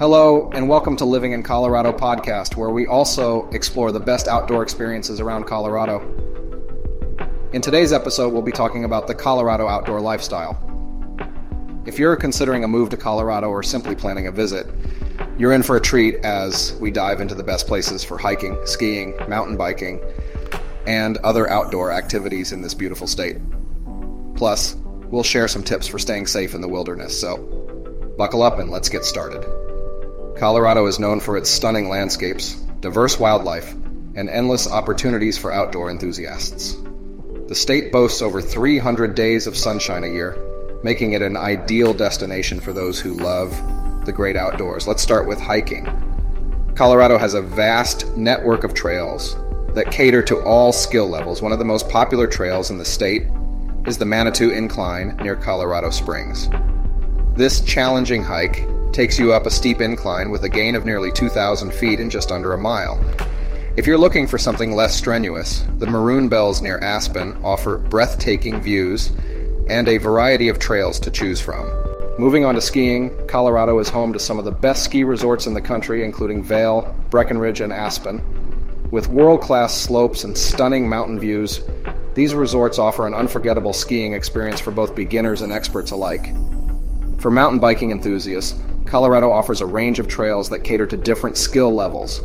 Hello, and welcome to Living in Colorado podcast, where we also explore the best outdoor experiences around Colorado. In today's episode, we'll be talking about the Colorado outdoor lifestyle. If you're considering a move to Colorado or simply planning a visit, you're in for a treat as we dive into the best places for hiking, skiing, mountain biking, and other outdoor activities in this beautiful state. Plus, we'll share some tips for staying safe in the wilderness, so buckle up and let's get started. Colorado is known for its stunning landscapes, diverse wildlife, and endless opportunities for outdoor enthusiasts. The state boasts over 300 days of sunshine a year, making it an ideal destination for those who love the great outdoors. Let's start with hiking. Colorado has a vast network of trails that cater to all skill levels. One of the most popular trails in the state is the Manitou Incline near Colorado Springs. This challenging hike takes you up a steep incline with a gain of nearly 2,000 feet in just under a mile. If you're looking for something less strenuous, the Maroon Bells near Aspen offer breathtaking views and a variety of trails to choose from. Moving on to skiing, Colorado is home to some of the best ski resorts in the country, including Vail, Breckenridge, and Aspen. With world class slopes and stunning mountain views, these resorts offer an unforgettable skiing experience for both beginners and experts alike. For mountain biking enthusiasts, Colorado offers a range of trails that cater to different skill levels.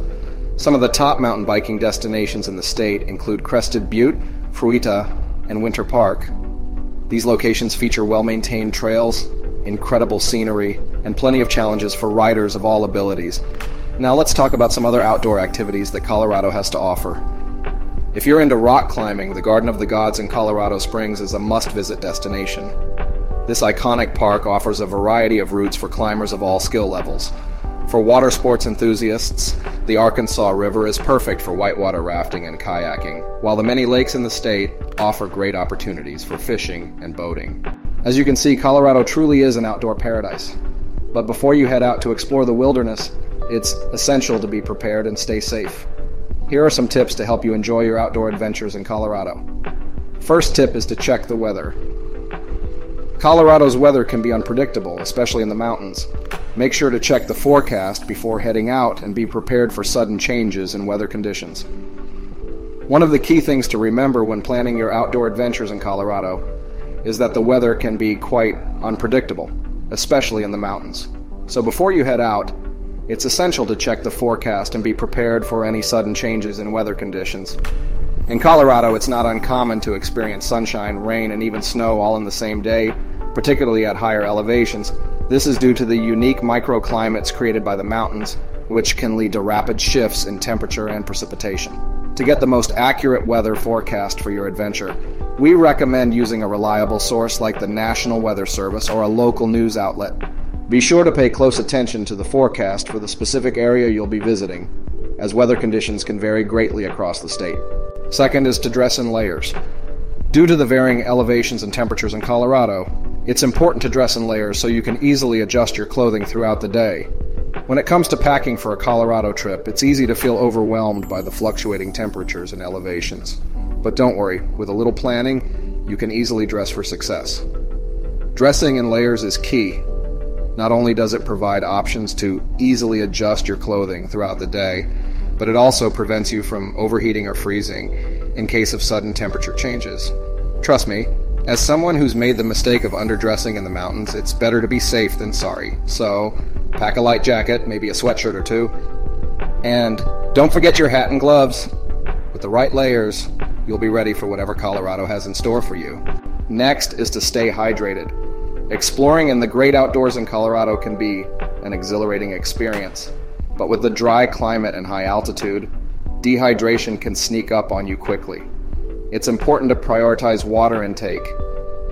Some of the top mountain biking destinations in the state include Crested Butte, Fruita, and Winter Park. These locations feature well maintained trails, incredible scenery, and plenty of challenges for riders of all abilities. Now let's talk about some other outdoor activities that Colorado has to offer. If you're into rock climbing, the Garden of the Gods in Colorado Springs is a must visit destination. This iconic park offers a variety of routes for climbers of all skill levels. For water sports enthusiasts, the Arkansas River is perfect for whitewater rafting and kayaking, while the many lakes in the state offer great opportunities for fishing and boating. As you can see, Colorado truly is an outdoor paradise. But before you head out to explore the wilderness, it's essential to be prepared and stay safe. Here are some tips to help you enjoy your outdoor adventures in Colorado. First tip is to check the weather. Colorado's weather can be unpredictable, especially in the mountains. Make sure to check the forecast before heading out and be prepared for sudden changes in weather conditions. One of the key things to remember when planning your outdoor adventures in Colorado is that the weather can be quite unpredictable, especially in the mountains. So before you head out, it's essential to check the forecast and be prepared for any sudden changes in weather conditions. In Colorado, it's not uncommon to experience sunshine, rain, and even snow all in the same day, particularly at higher elevations. This is due to the unique microclimates created by the mountains, which can lead to rapid shifts in temperature and precipitation. To get the most accurate weather forecast for your adventure, we recommend using a reliable source like the National Weather Service or a local news outlet. Be sure to pay close attention to the forecast for the specific area you'll be visiting, as weather conditions can vary greatly across the state. Second is to dress in layers. Due to the varying elevations and temperatures in Colorado, it's important to dress in layers so you can easily adjust your clothing throughout the day. When it comes to packing for a Colorado trip, it's easy to feel overwhelmed by the fluctuating temperatures and elevations. But don't worry, with a little planning, you can easily dress for success. Dressing in layers is key. Not only does it provide options to easily adjust your clothing throughout the day, but it also prevents you from overheating or freezing in case of sudden temperature changes. Trust me, as someone who's made the mistake of underdressing in the mountains, it's better to be safe than sorry. So, pack a light jacket, maybe a sweatshirt or two, and don't forget your hat and gloves. With the right layers, you'll be ready for whatever Colorado has in store for you. Next is to stay hydrated. Exploring in the great outdoors in Colorado can be an exhilarating experience. But with the dry climate and high altitude, dehydration can sneak up on you quickly. It's important to prioritize water intake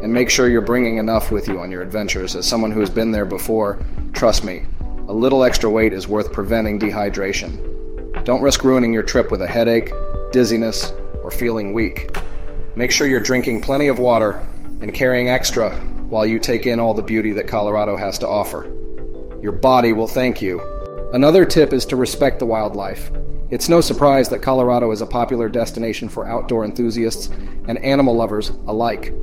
and make sure you're bringing enough with you on your adventures. As someone who has been there before, trust me, a little extra weight is worth preventing dehydration. Don't risk ruining your trip with a headache, dizziness, or feeling weak. Make sure you're drinking plenty of water and carrying extra while you take in all the beauty that Colorado has to offer. Your body will thank you Another tip is to respect the wildlife. It's no surprise that Colorado is a popular destination for outdoor enthusiasts and animal lovers alike.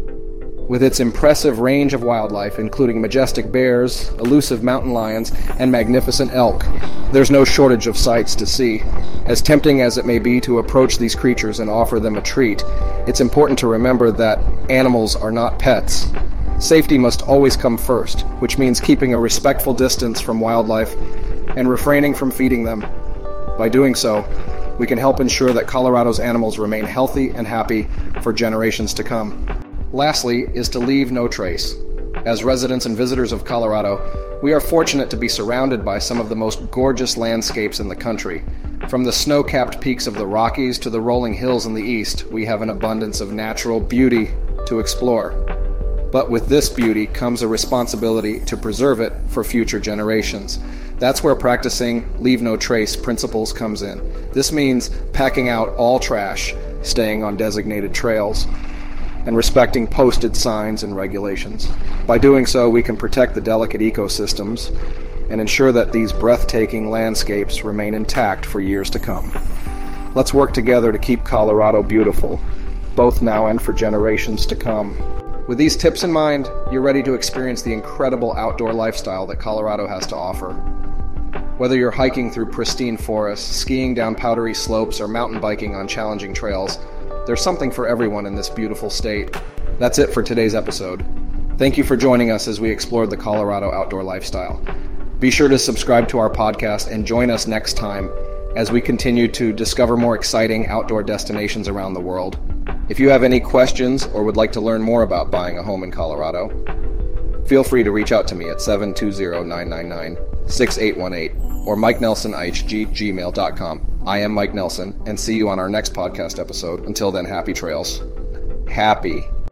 with its impressive range of wildlife, including majestic bears, elusive mountain lions, and magnificent elk. There's no shortage of sights to see. As tempting as it may be to approach these creatures and offer them a treat, it's important to remember that animals are not pets. Safety must always come first, which means keeping a respectful distance from wildlife and refraining from feeding them. By doing so, we can help ensure that Colorado's animals remain healthy and happy for generations to come. Lastly, is to leave no trace. As residents and visitors of Colorado, we are fortunate to be surrounded by some of the most gorgeous landscapes in the country. From the snow capped peaks of the Rockies to the rolling hills in the east, we have an abundance of natural beauty to explore. But with this beauty comes a responsibility to preserve it for future generations. That's where practicing leave no trace principles comes in. This means packing out all trash, staying on designated trails, and respecting posted signs and regulations. By doing so, we can protect the delicate ecosystems and ensure that these breathtaking landscapes remain intact for years to come. Let's work together to keep Colorado beautiful, both now and for generations to come. With these tips in mind, you're ready to experience the incredible outdoor lifestyle that Colorado has to offer. Whether you're hiking through pristine forests, skiing down powdery slopes, or mountain biking on challenging trails, there's something for everyone in this beautiful state. That's it for today's episode. Thank you for joining us as we explored the Colorado outdoor lifestyle. Be sure to subscribe to our podcast and join us next time as we continue to discover more exciting outdoor destinations around the world. If you have any questions or would like to learn more about buying a home in Colorado, feel free to reach out to me at 720 999 6818 or mikenelsonihg@gmail.com. I am Mike Nelson, and see you on our next podcast episode. Until then, happy trails. Happy